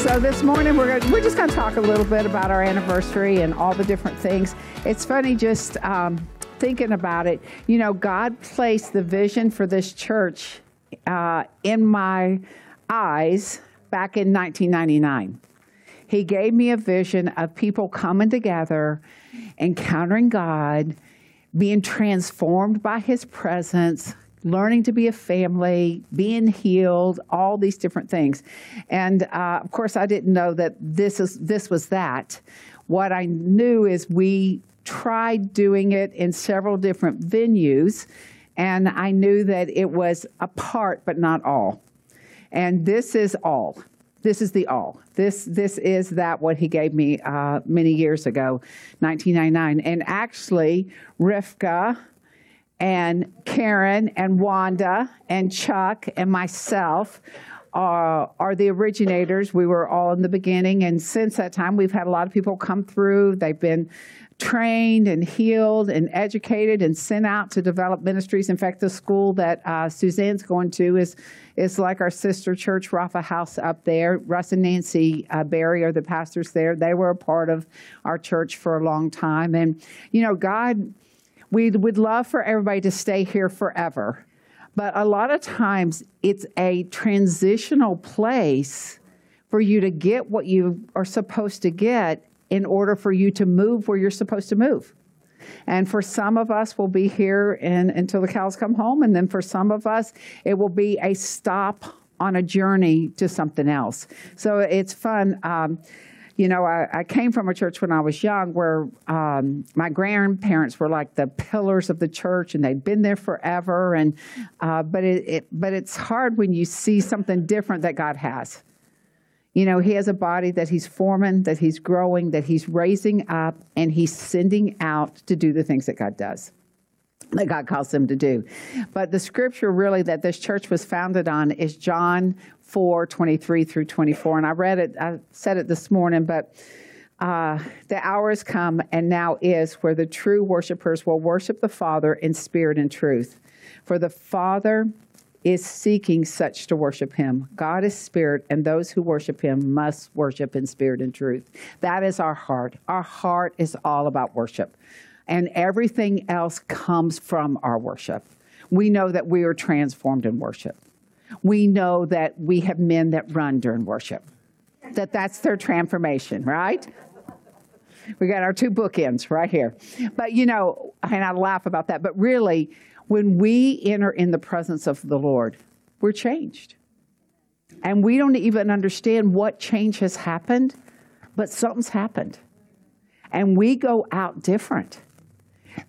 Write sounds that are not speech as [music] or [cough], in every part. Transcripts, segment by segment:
So this morning we're gonna, we're just going to talk a little bit about our anniversary and all the different things. It's funny just um, thinking about it. You know, God placed the vision for this church uh, in my eyes back in 1999. He gave me a vision of people coming together, encountering God, being transformed by His presence, learning to be a family, being healed, all these different things. And uh, of course, I didn't know that this is this was that. What I knew is we tried doing it in several different venues, and I knew that it was a part, but not all. And this is all. This is the all. This this is that what he gave me uh, many years ago, 1999. And actually, Rivka and Karen and Wanda and Chuck and myself are, are the originators. We were all in the beginning, and since that time, we've had a lot of people come through. They've been trained and healed and educated and sent out to develop ministries. In fact, the school that uh, Suzanne's going to is is like our sister church, Rafa House, up there. Russ and Nancy uh, Barry are the pastors there. They were a part of our church for a long time, and you know, God we would love for everybody to stay here forever. But a lot of times it's a transitional place for you to get what you are supposed to get in order for you to move where you're supposed to move. And for some of us, we'll be here in, until the cows come home. And then for some of us, it will be a stop on a journey to something else. So it's fun. Um, you know, I, I, came from a church when I was young where um, my grandparents were like the pillars of the church, and they'd been there forever. And uh, but it, it, but it's hard when you see something different that God has. You know, He has a body that He's forming, that He's growing, that He's raising up, and He's sending out to do the things that God does that God calls them to do. But the scripture really that this church was founded on is John 4 23 through 24. And I read it, I said it this morning, but uh, the hour has come and now is where the true worshipers will worship the Father in spirit and truth. For the Father is seeking such to worship him. God is spirit, and those who worship him must worship in spirit and truth. That is our heart. Our heart is all about worship, and everything else comes from our worship. We know that we are transformed in worship we know that we have men that run during worship, that that's their transformation, right? We got our two bookends right here. But you know, and I laugh about that, but really, when we enter in the presence of the Lord, we're changed. And we don't even understand what change has happened, but something's happened. And we go out different.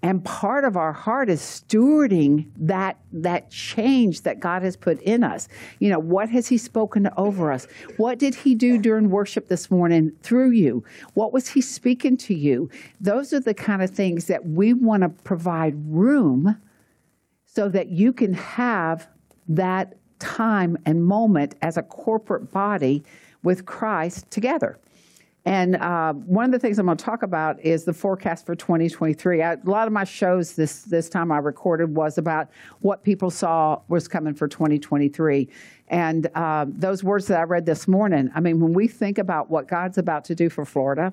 And part of our heart is stewarding that, that change that God has put in us. You know, what has He spoken over us? What did He do during worship this morning through you? What was He speaking to you? Those are the kind of things that we want to provide room so that you can have that time and moment as a corporate body with Christ together. And uh, one of the things I'm going to talk about is the forecast for 2023. I, a lot of my shows this this time I recorded was about what people saw was coming for 2023. And uh, those words that I read this morning, I mean, when we think about what God's about to do for Florida,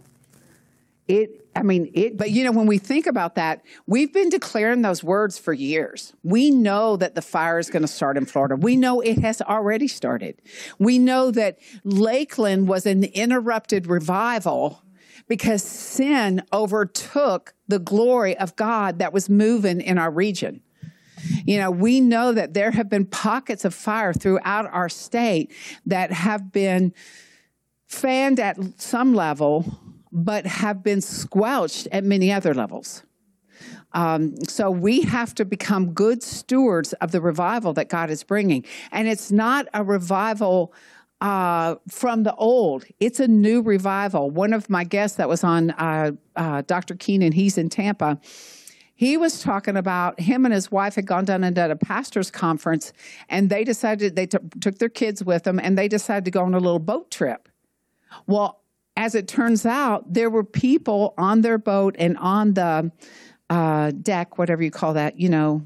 it i mean it but you know when we think about that we've been declaring those words for years. We know that the fire is going to start in florida. We know it has already started. We know that lakeland was an interrupted revival because sin overtook the glory of god that was moving in our region. You know, we know that there have been pockets of fire throughout our state that have been fanned at some level but have been squelched at many other levels. Um, so we have to become good stewards of the revival that God is bringing. And it's not a revival uh, from the old. It's a new revival. One of my guests that was on uh, uh, Dr. Keenan, he's in Tampa. He was talking about him and his wife had gone down and done a pastor's conference, and they decided they t- took their kids with them, and they decided to go on a little boat trip. Well, as it turns out, there were people on their boat and on the uh, deck, whatever you call that, you know,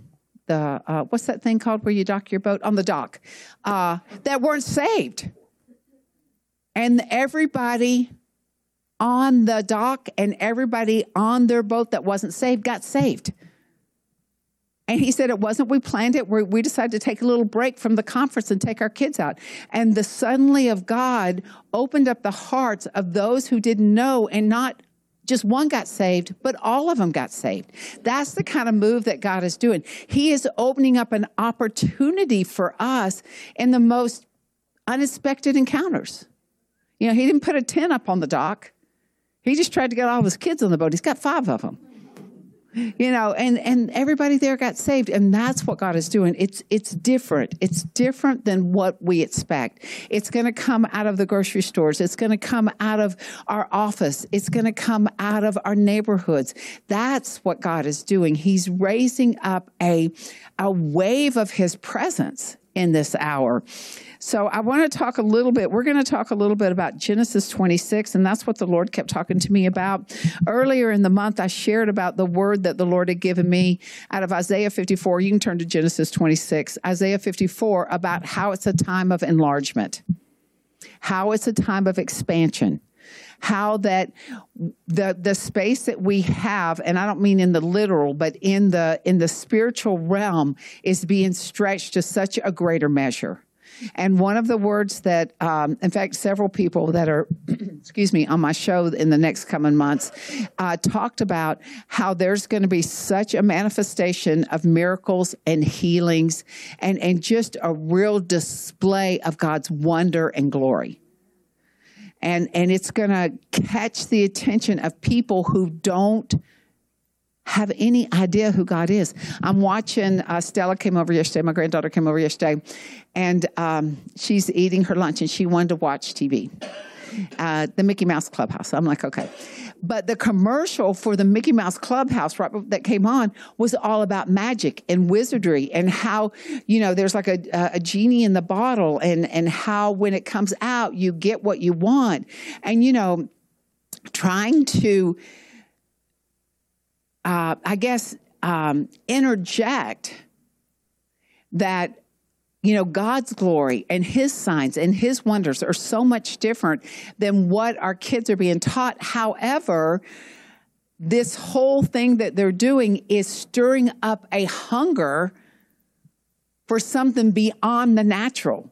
the uh, what's that thing called where you dock your boat on the dock, uh, that weren't saved and everybody on the dock and everybody on their boat that wasn't saved got saved. And he said it wasn't we planned it. We decided to take a little break from the conference and take our kids out. And the suddenly of God opened up the hearts of those who didn't know and not just one got saved, but all of them got saved. That's the kind of move that God is doing. He is opening up an opportunity for us in the most unexpected encounters. You know, he didn't put a tent up on the dock. He just tried to get all his kids on the boat. He's got five of them. You know, and and everybody there got saved, and that's what God is doing. It's it's different. It's different than what we expect. It's going to come out of the grocery stores. It's going to come out of our office. It's going to come out of our neighborhoods. That's what God is doing. He's raising up a a wave of His presence in this hour. So I want to talk a little bit. We're going to talk a little bit about Genesis 26, and that's what the Lord kept talking to me about. Earlier in the month, I shared about the word that the Lord had given me out of Isaiah 54. You can turn to Genesis 26, Isaiah 54, about how it's a time of enlargement, how it's a time of expansion how that the the space that we have and i don't mean in the literal but in the in the spiritual realm is being stretched to such a greater measure and one of the words that, um, in fact, several people that are, [clears throat] excuse me, on my show in the next coming months uh, talked about how there's going to be such a manifestation of miracles and healings and, and just a real display of God's wonder and glory. And and it's going to catch the attention of people who don't have any idea who God is. I'm watching, uh, Stella came over yesterday, my granddaughter came over yesterday, and um, she's eating her lunch and she wanted to watch TV. Uh, the Mickey Mouse Clubhouse. I'm like, okay. But the commercial for the Mickey Mouse Clubhouse right that came on was all about magic and wizardry and how you know there's like a, a genie in the bottle and and how when it comes out you get what you want and you know trying to uh, I guess, um, interject that you know god's glory and his signs and his wonders are so much different than what our kids are being taught. However this whole thing that they're doing is stirring up a hunger for something beyond the natural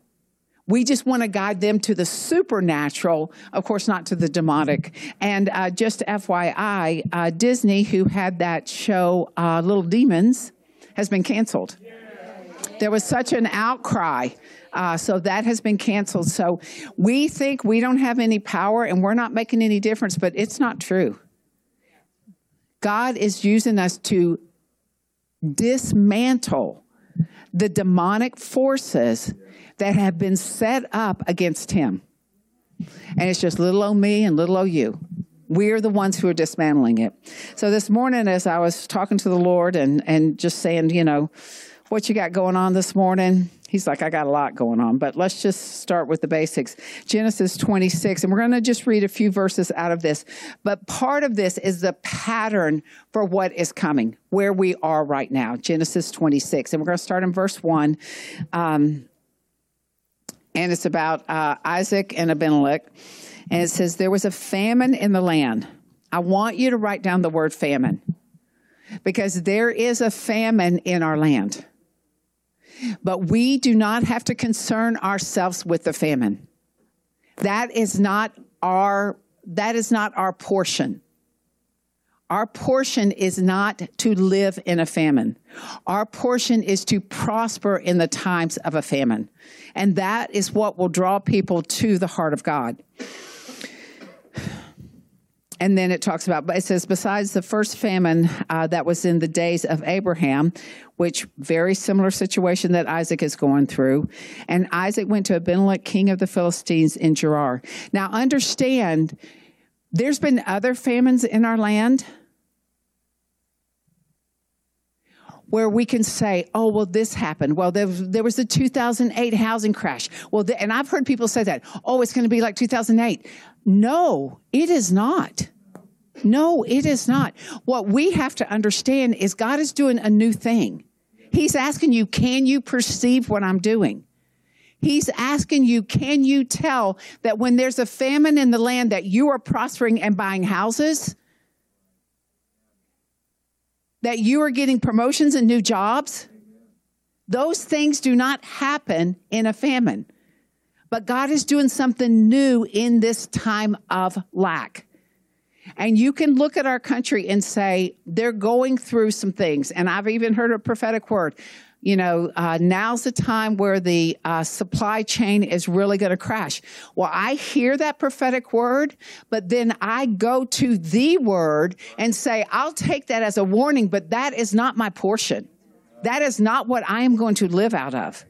we just want to guide them to the supernatural, of course, not to the demonic. And uh, just FYI, uh, Disney, who had that show, uh, Little Demons, has been canceled. There was such an outcry. Uh, so that has been canceled. So we think we don't have any power and we're not making any difference, but it's not true. God is using us to dismantle the demonic forces that have been set up against him. And it's just little old me and little old you. We're the ones who are dismantling it. So this morning, as I was talking to the Lord and, and just saying, you know, what you got going on this morning? He's like, I got a lot going on, but let's just start with the basics. Genesis 26, and we're going to just read a few verses out of this. But part of this is the pattern for what is coming, where we are right now. Genesis 26. And we're going to start in verse 1. Um, and it's about uh, Isaac and Abimelech. And it says, There was a famine in the land. I want you to write down the word famine because there is a famine in our land. But we do not have to concern ourselves with the famine. That is not our that is not our portion. Our portion is not to live in a famine. Our portion is to prosper in the times of a famine. And that is what will draw people to the heart of God. And then it talks about, it says, besides the first famine uh, that was in the days of Abraham, which very similar situation that Isaac is going through. And Isaac went to Abimelech, king of the Philistines in Gerar. Now understand, there's been other famines in our land where we can say, oh, well, this happened. Well, there, there was the 2008 housing crash. Well, the, and I've heard people say that, oh, it's going to be like 2008. No, it is not. No, it is not. What we have to understand is God is doing a new thing. He's asking you, can you perceive what I'm doing? He's asking you, can you tell that when there's a famine in the land that you are prospering and buying houses? That you are getting promotions and new jobs. Those things do not happen in a famine. But God is doing something new in this time of lack. And you can look at our country and say, they're going through some things. And I've even heard a prophetic word you know, uh, now's the time where the uh, supply chain is really going to crash. Well, I hear that prophetic word, but then I go to the word and say, I'll take that as a warning, but that is not my portion. That is not what I am going to live out of.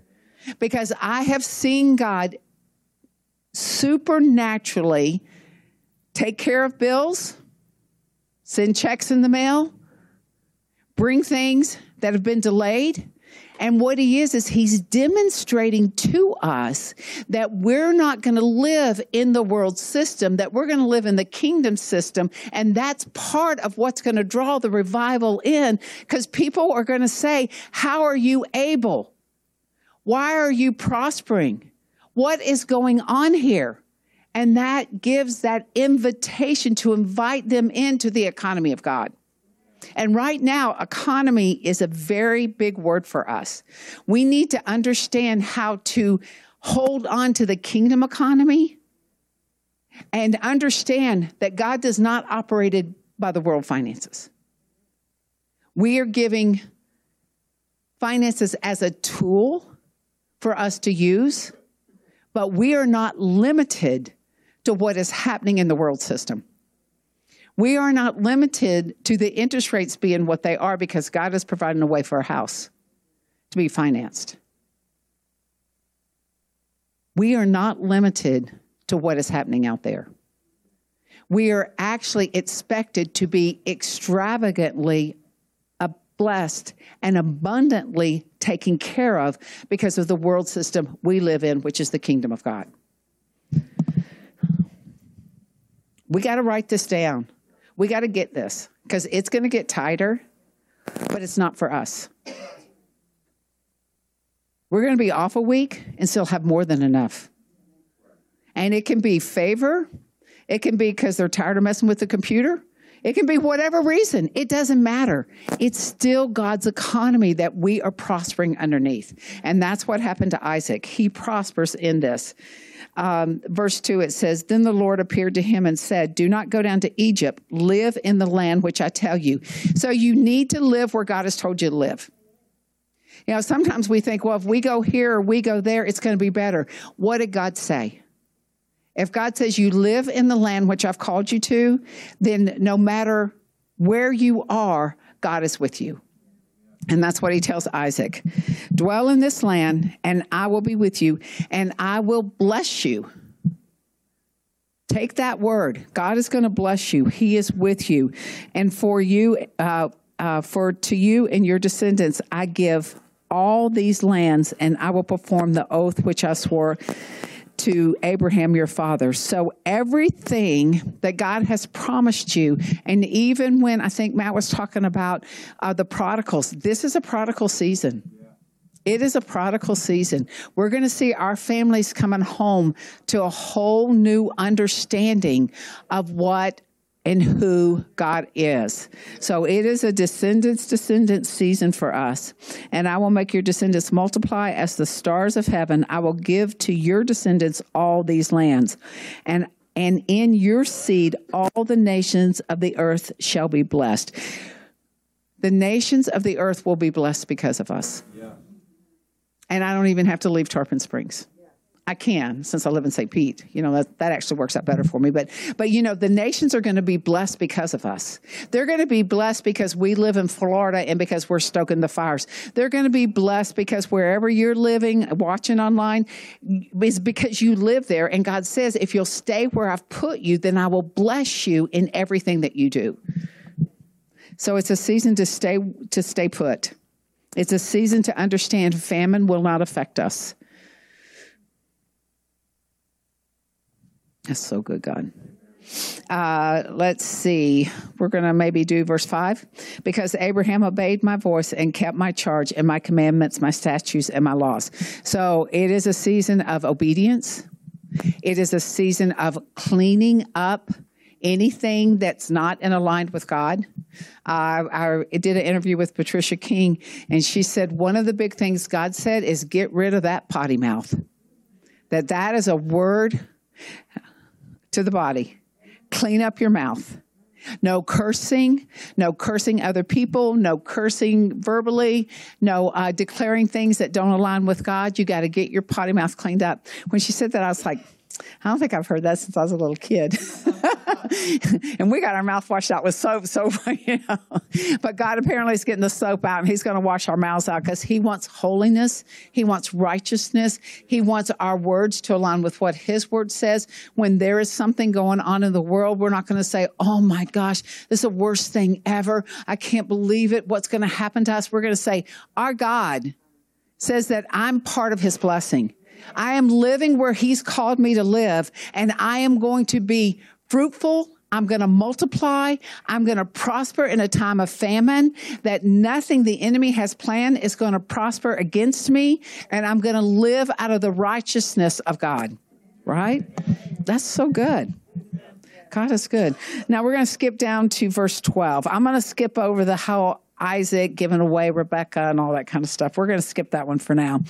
Because I have seen God supernaturally take care of bills, send checks in the mail, bring things that have been delayed and what he is, is he's demonstrating to us that we're not going to live in the world system, that we're going to live in the kingdom system. And that's part of what's going to draw the revival in because people are going to say, how are you able? Why are you prospering? What is going on here? And that gives that invitation to invite them into the economy of God. And right now, economy is a very big word for us. We need to understand how to hold on to the kingdom economy and understand that God does not operate it by the world finances. We are giving finances as a tool for us to use, but we are not limited to what is happening in the world system. We are not limited to the interest rates being what they are because God is providing a way for a house to be financed. We are not limited to what is happening out there. We are actually expected to be extravagantly uh, blessed and abundantly taken care of because of the world system we live in, which is the kingdom of God. We got to write this down. We got to get this because it's going to get tighter, but it's not for us. We're going to be off a week and still have more than enough. And it can be favor, it can be because they're tired of messing with the computer. It can be whatever reason. It doesn't matter. It's still God's economy that we are prospering underneath. And that's what happened to Isaac. He prospers in this um, verse 2, it says, Then the Lord appeared to him and said, Do not go down to Egypt. Live in the land which I tell you. So you need to live where God has told you to live. You know, sometimes we think, well, if we go here or we go there, it's going to be better. What did God say? If God says you live in the land which I've called you to, then no matter where you are, God is with you. And that's what he tells Isaac Dwell in this land, and I will be with you, and I will bless you. Take that word. God is going to bless you. He is with you. And for you, uh, uh, for to you and your descendants, I give all these lands, and I will perform the oath which I swore to Abraham your father. So everything that God has promised you, and even when I think Matt was talking about uh, the prodigals, this is a prodigal season. It is a prodigal season. We're going to see our families coming home to a whole new understanding of what and who God is. So it is a descendants descendants season for us. And I will make your descendants multiply as the stars of heaven. I will give to your descendants all these lands. And and in your seed all the nations of the earth shall be blessed. The nations of the earth will be blessed because of us. Yeah. And I don't even have to leave Tarpon Springs. I can since I live in St. Pete. You know, that, that actually works out better for me. But, but, you know, the nations are going to be blessed because of us. They're going to be blessed because we live in Florida and because we're stoking the fires. They're going to be blessed because wherever you're living, watching online, is because you live there. And God says, if you'll stay where I've put you, then I will bless you in everything that you do. So it's a season to stay, to stay put. It's a season to understand famine will not affect us. That's so good, God. Uh, let's see. We're going to maybe do verse 5. Because Abraham obeyed my voice and kept my charge and my commandments, my statutes, and my laws. So it is a season of obedience. It is a season of cleaning up anything that's not in aligned with God. Uh, I did an interview with Patricia King, and she said one of the big things God said is get rid of that potty mouth. That that is a word to the body. Clean up your mouth. No cursing, no cursing other people, no cursing verbally, no uh, declaring things that don't align with God. You got to get your potty mouth cleaned up. When she said that, I was like, I don't think I've heard that since I was a little kid. [laughs] and we got our mouth washed out with soap. So, [laughs] you know, but God apparently is getting the soap out and he's going to wash our mouths out because he wants holiness. He wants righteousness. He wants our words to align with what his word says. When there is something going on in the world, we're not going to say, Oh my gosh, this is the worst thing ever. I can't believe it. What's going to happen to us? We're going to say, our God says that I'm part of his blessing. I am living where He's called me to live, and I am going to be fruitful. I'm going to multiply. I'm going to prosper in a time of famine that nothing the enemy has planned is going to prosper against me. And I'm going to live out of the righteousness of God. Right? That's so good. God is good. Now we're going to skip down to verse 12. I'm going to skip over the how Isaac giving away Rebecca and all that kind of stuff. We're going to skip that one for now.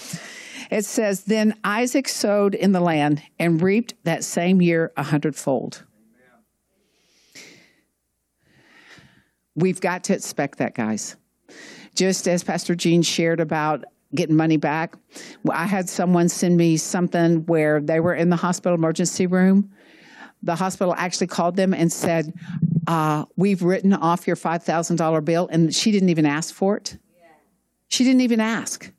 It says, Then Isaac sowed in the land and reaped that same year a hundredfold. We've got to expect that, guys. Just as Pastor Gene shared about getting money back, I had someone send me something where they were in the hospital emergency room. The hospital actually called them and said, uh, We've written off your $5,000 bill. And she didn't even ask for it. She didn't even ask.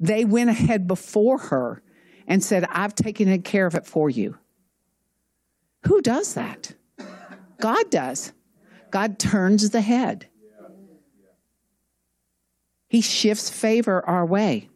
They went ahead before her and said, I've taken care of it for you. Who does that? God does. God turns the head. He shifts favor our way.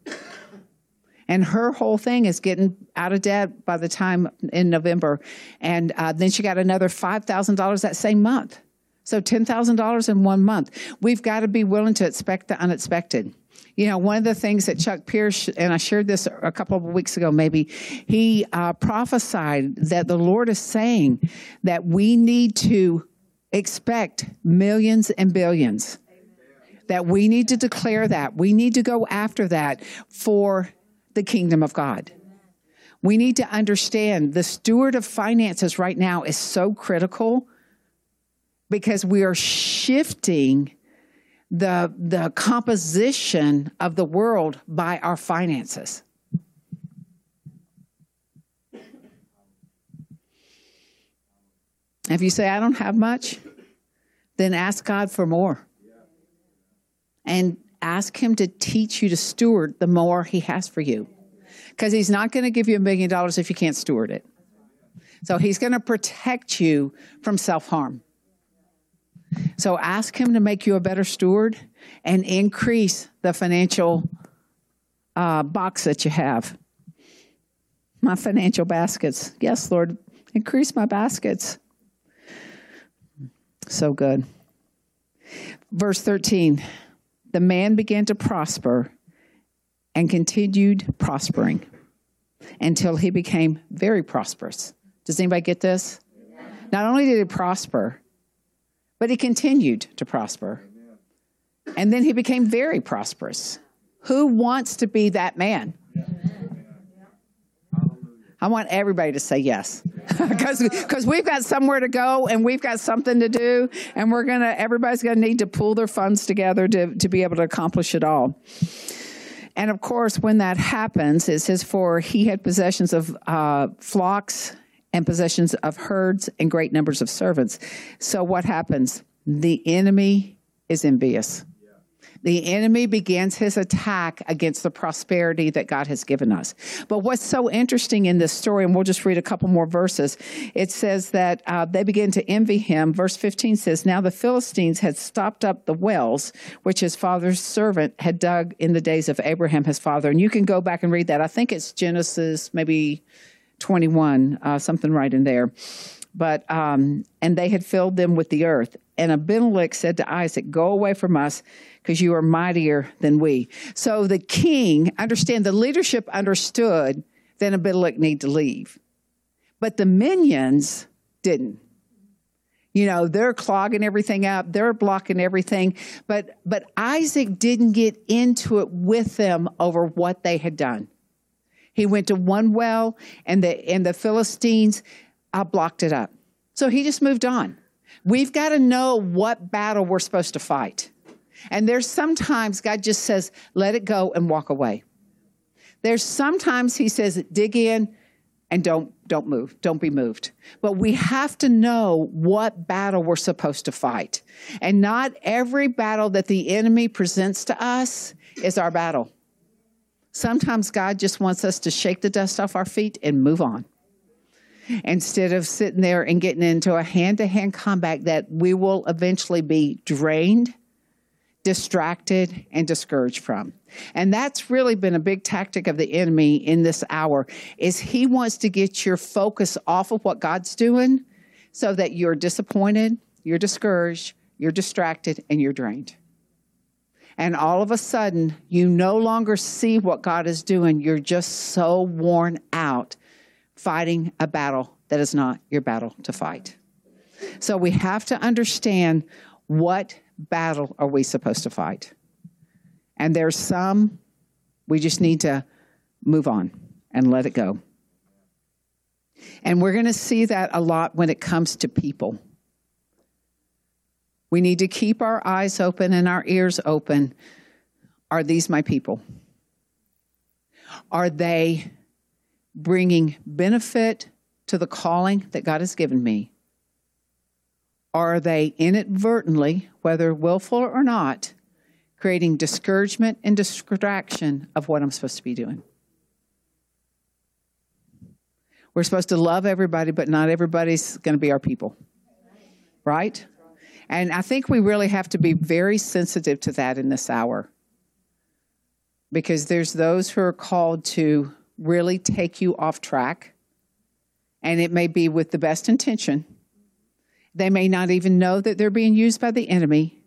And her whole thing is getting out of debt by the time in November. And uh, then she got another $5,000 that same month. So $10,000 in one month. We've got to be willing to expect the unexpected. You know, one of the things that Chuck Pierce, and I shared this a couple of weeks ago maybe, he uh, prophesied that the Lord is saying that we need to expect millions and billions. That we need to declare that. We need to go after that for the kingdom of God. We need to understand the steward of finances right now is so critical because we are shifting the, the composition of the world by our finances. If you say, I don't have much, then ask God for more. And ask Him to teach you to steward the more He has for you. Because He's not going to give you a million dollars if you can't steward it. So He's going to protect you from self harm. So ask Him to make you a better steward and increase the financial uh, box that you have. My financial baskets. Yes, Lord, increase my baskets. So good. Verse 13 the man began to prosper and continued prospering until he became very prosperous. Does anybody get this? Not only did he prosper, but he continued to prosper. And then he became very prosperous. Who wants to be that man? I want everybody to say yes. [laughs] Because we've got somewhere to go and we've got something to do, and we're going to, everybody's going to need to pull their funds together to, to be able to accomplish it all. And of course, when that happens, it says, For he had possessions of uh, flocks and possessions of herds and great numbers of servants. So what happens? The enemy is envious. The enemy begins his attack against the prosperity that God has given us. But what's so interesting in this story, and we'll just read a couple more verses, it says that uh, they begin to envy him. Verse 15 says, Now the Philistines had stopped up the wells which his father's servant had dug in the days of Abraham, his father. And you can go back and read that. I think it's Genesis, maybe 21, uh, something right in there. But, um, and they had filled them with the earth. And Abimelech said to Isaac, Go away from us because you are mightier than we. So the king, understand the leadership understood that Abimelech need to leave. But the minions didn't. You know, they're clogging everything up, they're blocking everything. But but Isaac didn't get into it with them over what they had done. He went to one well and the and the Philistines I blocked it up. So he just moved on. We've got to know what battle we're supposed to fight. And there's sometimes God just says, let it go and walk away. There's sometimes he says, dig in and don't don't move. Don't be moved. But we have to know what battle we're supposed to fight. And not every battle that the enemy presents to us is our battle. Sometimes God just wants us to shake the dust off our feet and move on instead of sitting there and getting into a hand to hand combat that we will eventually be drained distracted and discouraged from. And that's really been a big tactic of the enemy in this hour is he wants to get your focus off of what God's doing so that you're disappointed, you're discouraged, you're distracted and you're drained. And all of a sudden, you no longer see what God is doing. You're just so worn out fighting a battle that is not your battle to fight. So we have to understand what battle are we supposed to fight? And there's some we just need to move on and let it go. And we're going to see that a lot when it comes to people. We need to keep our eyes open and our ears open. Are these my people? Are they bringing benefit to the calling that God has given me? Are they inadvertently, whether willful or not, creating discouragement and distraction of what I'm supposed to be doing? We're supposed to love everybody, but not everybody's going to be our people. Right? And I think we really have to be very sensitive to that in this hour. Because there's those who are called to really take you off track. And it may be with the best intention they may not even know that they're being used by the enemy.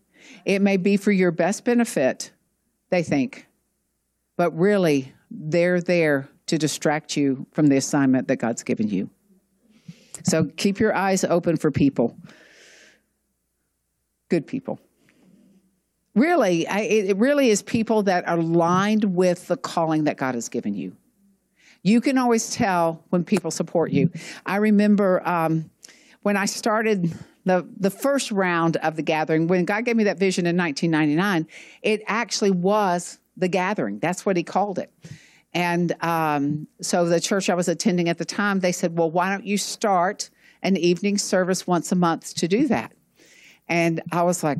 It may be for your best benefit, they think. But really, they're there to distract you from the assignment that God's given you. So keep your eyes open for people, good people. Really, I, it really is people that are aligned with the calling that God has given you. You can always tell when people support you. I remember um, when I started the, the first round of the gathering, when God gave me that vision in 1999, it actually was the gathering. That's what He called it. And um, so the church I was attending at the time, they said, well, why don't you start an evening service once a month to do that? And I was like,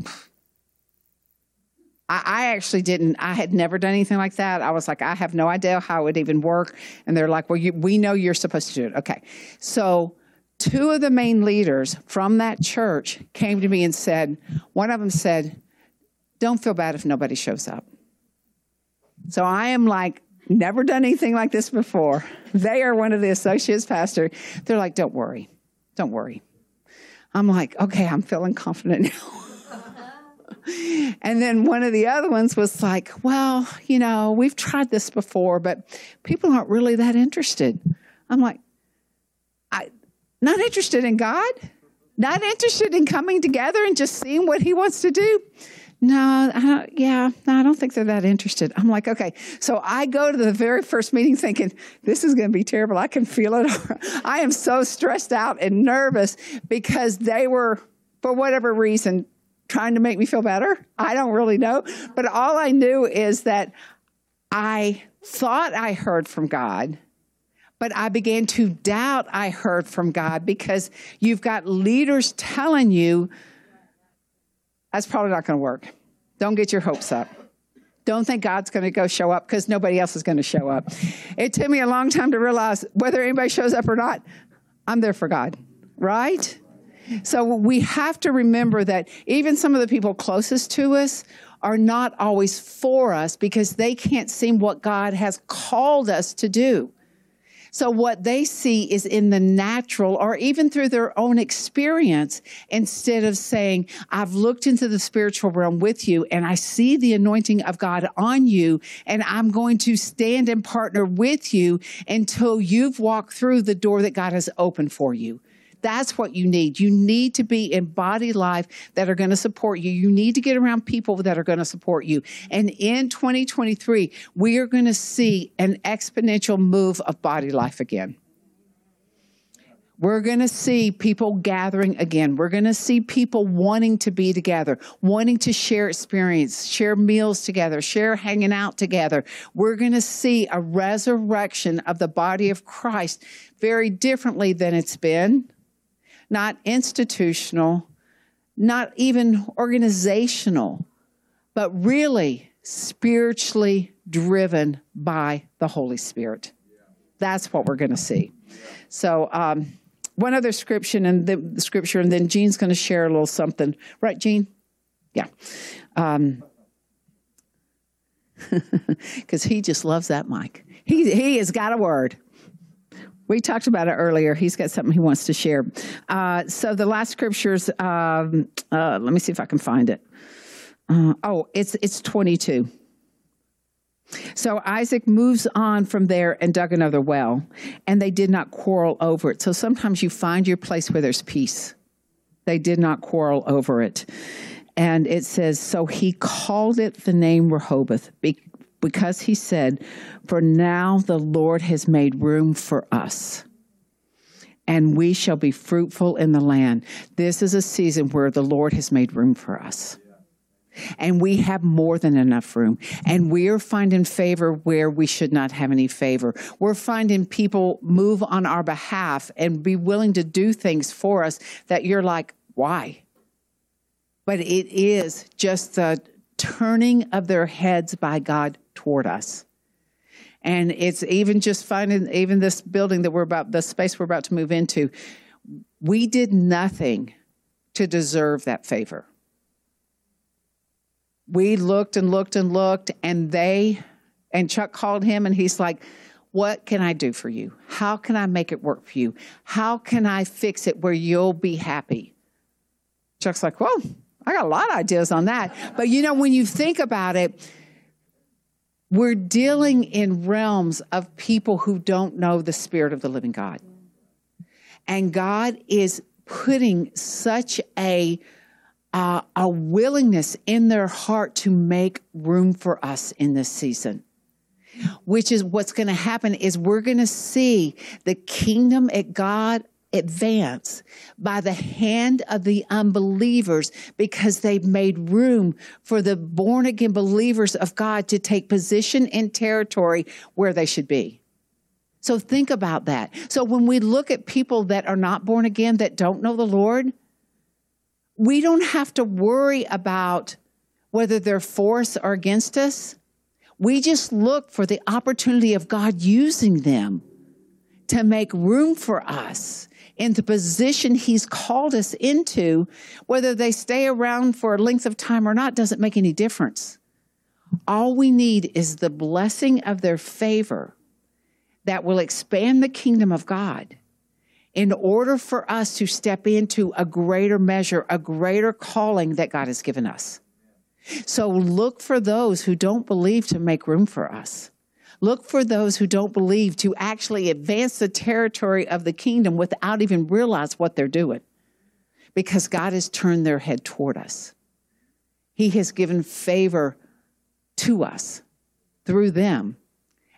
I, actually didn't. I had never done anything like that. I was like, I have no idea how it would even work. And they're like, well, you, we know you're supposed to do it. Okay. So two of the main leaders from that church came to me and said, one of them said, Don't feel bad if nobody shows up. So I am like, never done anything like this before. They are one of the associates pastor. They're like, Don't worry. Don't worry. I'm like, okay, I'm feeling confident [laughs] now. And then one of the other ones was like, well, you know, we've tried this before, but people aren't really that interested. I'm like, I, not interested in God? Not interested in coming together and just seeing what He wants to do? No, yeah, no, I don't think they're that interested. I'm like, okay. So I go to the very first meeting thinking, this is going to be terrible. I can feel it. [laughs] I am so stressed out and nervous because they were, for whatever reason, trying to make me feel better. I don't really know. But all I knew is that I thought I heard from God, but I began to doubt I heard from God because you've got leaders telling you that's probably not going to work. Don't get your hopes up. Don't think God's going to go show up because nobody else is going to show up. It took me a long time to realize whether anybody shows up or not, I'm there for God, right? So we have to remember that even some of the people closest to us are not always for us because they can't see what God has called us to do. So what they see is in the natural or even through their own experience instead of saying, I've looked into the spiritual realm with you and I see the anointing of God on you and I'm going to stand and partner with you until you've walked through the door that God has opened for you. That's what you need. You need to be in body life that are going to support you. You need to get around people that are going to support you. And in 2023, we are going to see an exponential move of body life again. We're going to see people gathering again. We're going to see people wanting to be together, wanting to share experience, share meals together, share hanging out together. We're going to see a resurrection of the body of Christ very differently than it's been not institutional, not even organizational, but really spiritually driven by the Holy Spirit. That's what we're going to see. So, um, one other scripture and the scripture, and then Gene's going to share a little something, right, Gene? Yeah, because um, [laughs] he just loves that mic. He he has got a word. We talked about it earlier. He's got something he wants to share. Uh, so the last scriptures. Um, uh, let me see if I can find it. Uh, oh, it's it's twenty two. So Isaac moves on from there and dug another well, and they did not quarrel over it. So sometimes you find your place where there's peace. They did not quarrel over it. And it says, So he called it the name Rehoboth because he said, For now the Lord has made room for us, and we shall be fruitful in the land. This is a season where the Lord has made room for us. And we have more than enough room. And we are finding favor where we should not have any favor. We're finding people move on our behalf and be willing to do things for us that you're like, why? But it is just the turning of their heads by God toward us. And it's even just finding even this building that we're about, the space we're about to move into, we did nothing to deserve that favor. We looked and looked and looked, and they, and Chuck called him and he's like, What can I do for you? How can I make it work for you? How can I fix it where you'll be happy? Chuck's like, Well, I got a lot of ideas on that. But you know, when you think about it, we're dealing in realms of people who don't know the Spirit of the living God. And God is putting such a uh, a willingness in their heart to make room for us in this season which is what's going to happen is we're going to see the kingdom at God advance by the hand of the unbelievers because they've made room for the born again believers of God to take position in territory where they should be. So think about that. So when we look at people that are not born again, that don't know the Lord, we don't have to worry about whether they're for us or against us. We just look for the opportunity of God using them to make room for us in the position he's called us into, whether they stay around for a length of time or not doesn't make any difference. All we need is the blessing of their favor that will expand the kingdom of God in order for us to step into a greater measure, a greater calling that God has given us. So look for those who don't believe to make room for us. Look for those who don't believe to actually advance the territory of the kingdom without even realize what they're doing. Because God has turned their head toward us. He has given favor to us through them.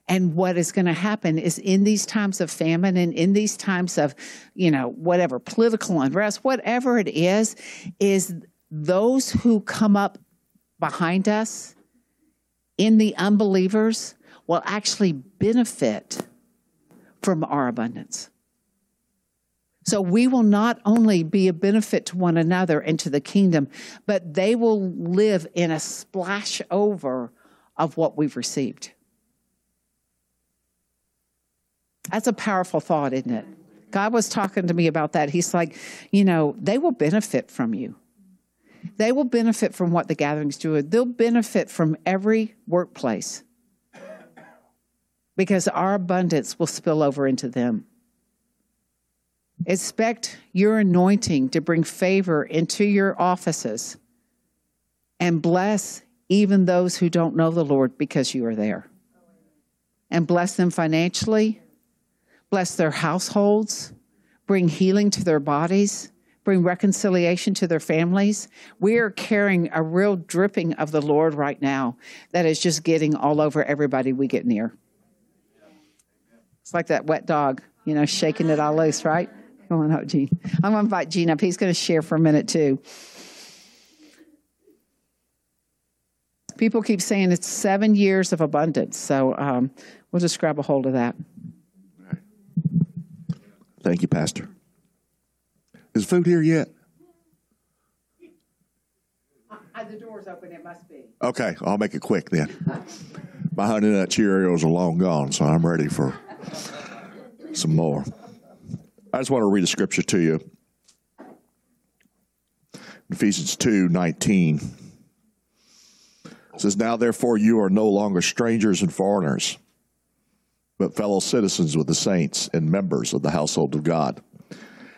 And what is going to happen is in these times of famine and in these times of, you know, whatever, political unrest, whatever it is, is those who come up behind us in the unbelievers will actually benefit from our abundance. So we will not only be a benefit to one another and to the kingdom, but they will live in a splash over of what we've received. That's a powerful thought, isn't it? God was talking to me about that. He's like, you know, they will benefit from you. They will benefit from what the gatherings do. They'll benefit from every workplace because our abundance will spill over into them. Expect your anointing to bring favor into your offices and bless even those who don't know the Lord because you are there. And bless them financially, bless their households, bring healing to their bodies, bring reconciliation to their families. We are carrying a real dripping of the Lord right now that is just getting all over everybody we get near. It's like that wet dog, you know, shaking it all loose, right? Come on up, Gene. I'm going to invite Gene up. He's going to share for a minute, too. People keep saying it's seven years of abundance. So um, we'll just grab a hold of that. Thank you, Pastor. Is food here yet? Uh, the door's open, it must be. Okay, I'll make it quick then. My honey nut Cheerios are long gone, so I'm ready for some more. I just want to read a scripture to you. Ephesians 2 19. It says, Now therefore you are no longer strangers and foreigners, but fellow citizens with the saints and members of the household of God,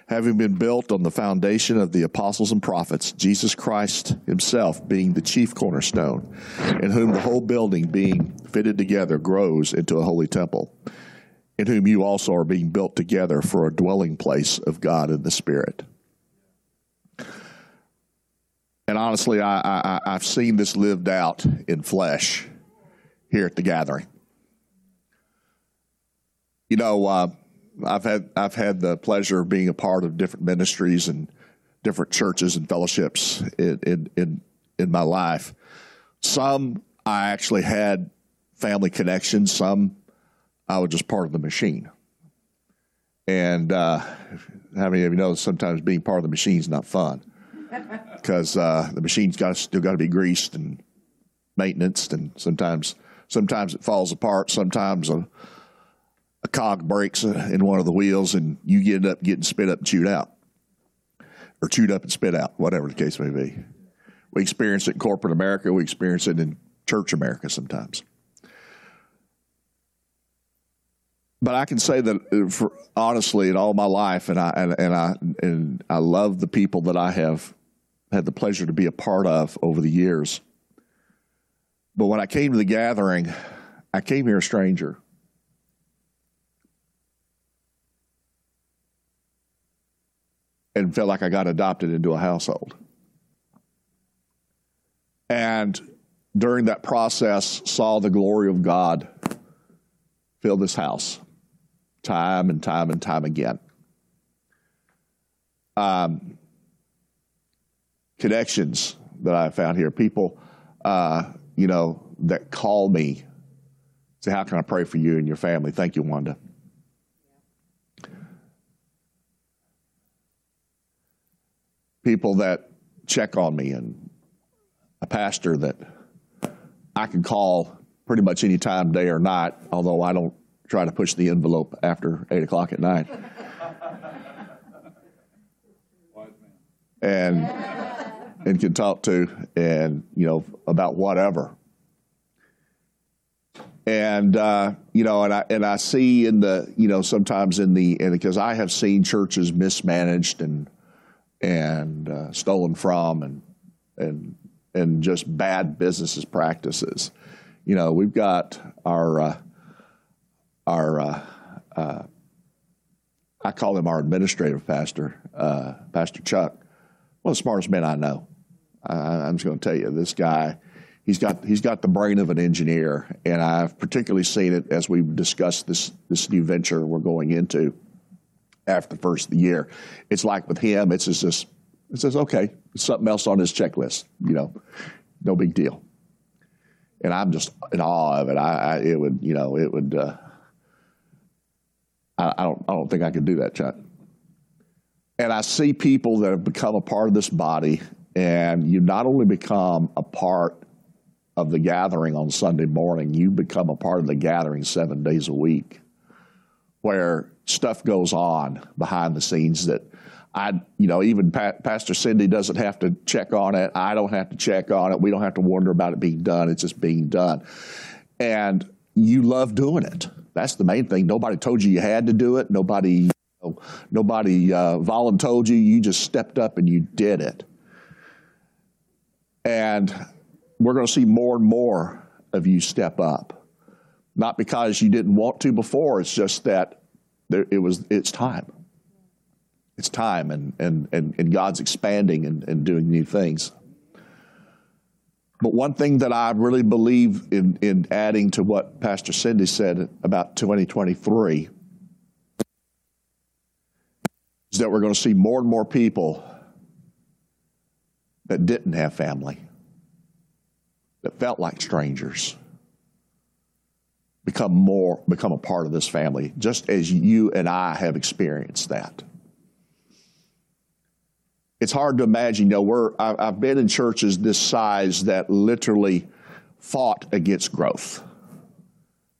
having been built on the foundation of the apostles and prophets, Jesus Christ himself being the chief cornerstone, in whom the whole building being fitted together grows into a holy temple in whom you also are being built together for a dwelling place of God in the Spirit. And honestly, I, I, I've seen this lived out in flesh here at the gathering. You know, uh, I've had I've had the pleasure of being a part of different ministries and different churches and fellowships in in in, in my life. Some I actually had family connections. Some I was just part of the machine. And uh, how many of you know sometimes being part of the machine is not fun [laughs] because uh, the machine's got still got to be greased and maintenance, and sometimes sometimes it falls apart. Sometimes a, a cog breaks in one of the wheels, and you end up getting spit up and chewed out, or chewed up and spit out, whatever the case may be. We experience it in corporate America. We experience it in church America sometimes. But I can say that uh, for, honestly, in all my life, and I and, and I and I love the people that I have had the pleasure to be a part of over the years. But when I came to the gathering, I came here a stranger. And felt like I got adopted into a household. And during that process, saw the glory of God fill this house time and time and time again. Um, connections that I found here, people, uh, you know, that call me, say, "How can I pray for you and your family?" Thank you, Wanda. People that check on me, and a pastor that I can call pretty much any time, day or night, although I don't try to push the envelope after eight o'clock at night. and and can talk to and you know about whatever. And uh, you know, and I and I see in the you know sometimes in the and because I have seen churches mismanaged and and uh, stolen from and and and just bad businesses practices. You know, we've got our uh, our uh, uh, I call him our administrative pastor, uh, Pastor Chuck, one of the smartest men I know. I, am just going to tell you, this guy, he's got he's got the brain of an engineer, and I've particularly seen it as we've discussed this this new venture we're going into after the first of the year. It's like with him, it's just this, it's just okay, something else on his checklist, you know, no big deal. and I'm just in awe of it. I, I it would you know it would. Uh, I, I don't I don't think I could do that, Chuck. And I see people that have become a part of this body, and you not only become a part of the gathering on Sunday morning, you become a part of the gathering seven days a week, where stuff goes on behind the scenes that I, you know, even pa- Pastor Cindy doesn't have to check on it. I don't have to check on it. We don't have to wonder about it being done. It's just being done. And you love doing it. That's the main thing. Nobody told you you had to do it. Nobody, nobody uh, volunteered you. You just stepped up and you did it. And we're going to see more and more of you step up. Not because you didn't want to before. It's just that there, it was. It's time it's time and, and, and, and God's expanding and, and doing new things. But one thing that I really believe in, in adding to what Pastor Cindy said about 2023 is that we're going to see more and more people that didn't have family, that felt like strangers, become more, become a part of this family, just as you and I have experienced that it's hard to imagine. You know, we're I've been in churches this size that literally fought against growth.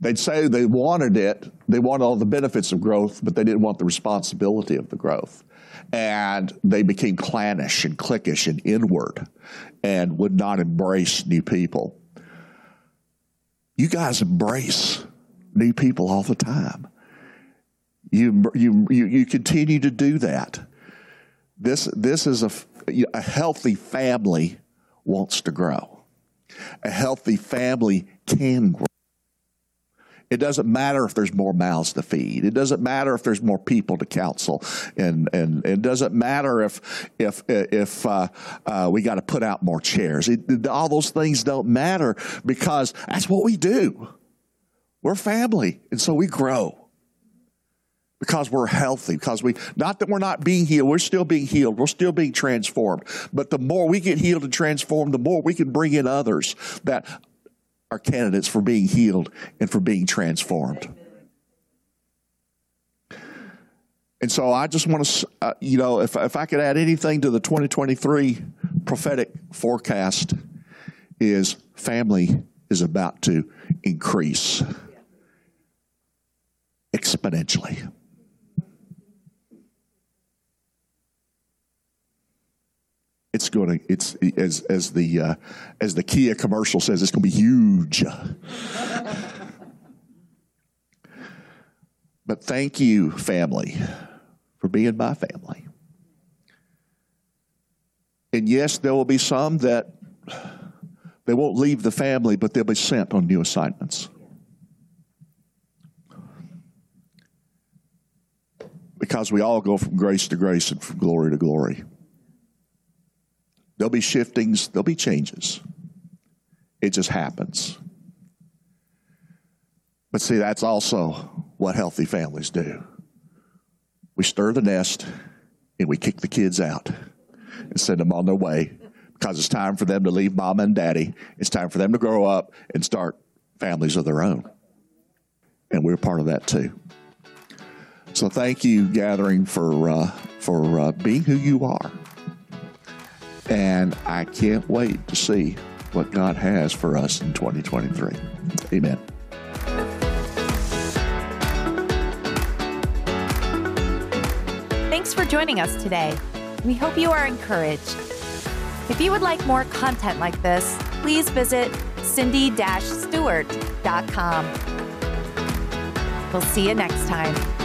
They'd say they wanted it, they wanted all the benefits of growth, but they didn't want the responsibility of the growth. And they became clannish and cliquish and inward and would not embrace new people. You guys embrace new people all the time. You, you, you, you continue to do that. This, this is a, a healthy family wants to grow. A healthy family can grow. It doesn't matter if there's more mouths to feed. It doesn't matter if there's more people to counsel, and and it doesn't matter if if if uh, uh, we got to put out more chairs. It, all those things don't matter because that's what we do. We're family, and so we grow because we're healthy, because we, not that we're not being healed, we're still being healed, we're still being transformed. But the more we get healed and transformed, the more we can bring in others that are candidates for being healed and for being transformed. And so I just want to, uh, you know, if, if I could add anything to the 2023 prophetic forecast, is family is about to increase exponentially. It's going to it's as as the uh, as the Kia commercial says it's going to be huge. [laughs] but thank you family for being my family. And yes, there will be some that they won't leave the family, but they'll be sent on new assignments. Because we all go from grace to grace and from glory to glory. There'll be shiftings, there'll be changes. It just happens. But see, that's also what healthy families do. We stir the nest and we kick the kids out and send them on their way because it's time for them to leave mom and daddy. It's time for them to grow up and start families of their own. And we're part of that too. So thank you, Gathering, for, uh, for uh, being who you are. And I can't wait to see what God has for us in 2023. Amen. Thanks for joining us today. We hope you are encouraged. If you would like more content like this, please visit cindy-stewart.com. We'll see you next time.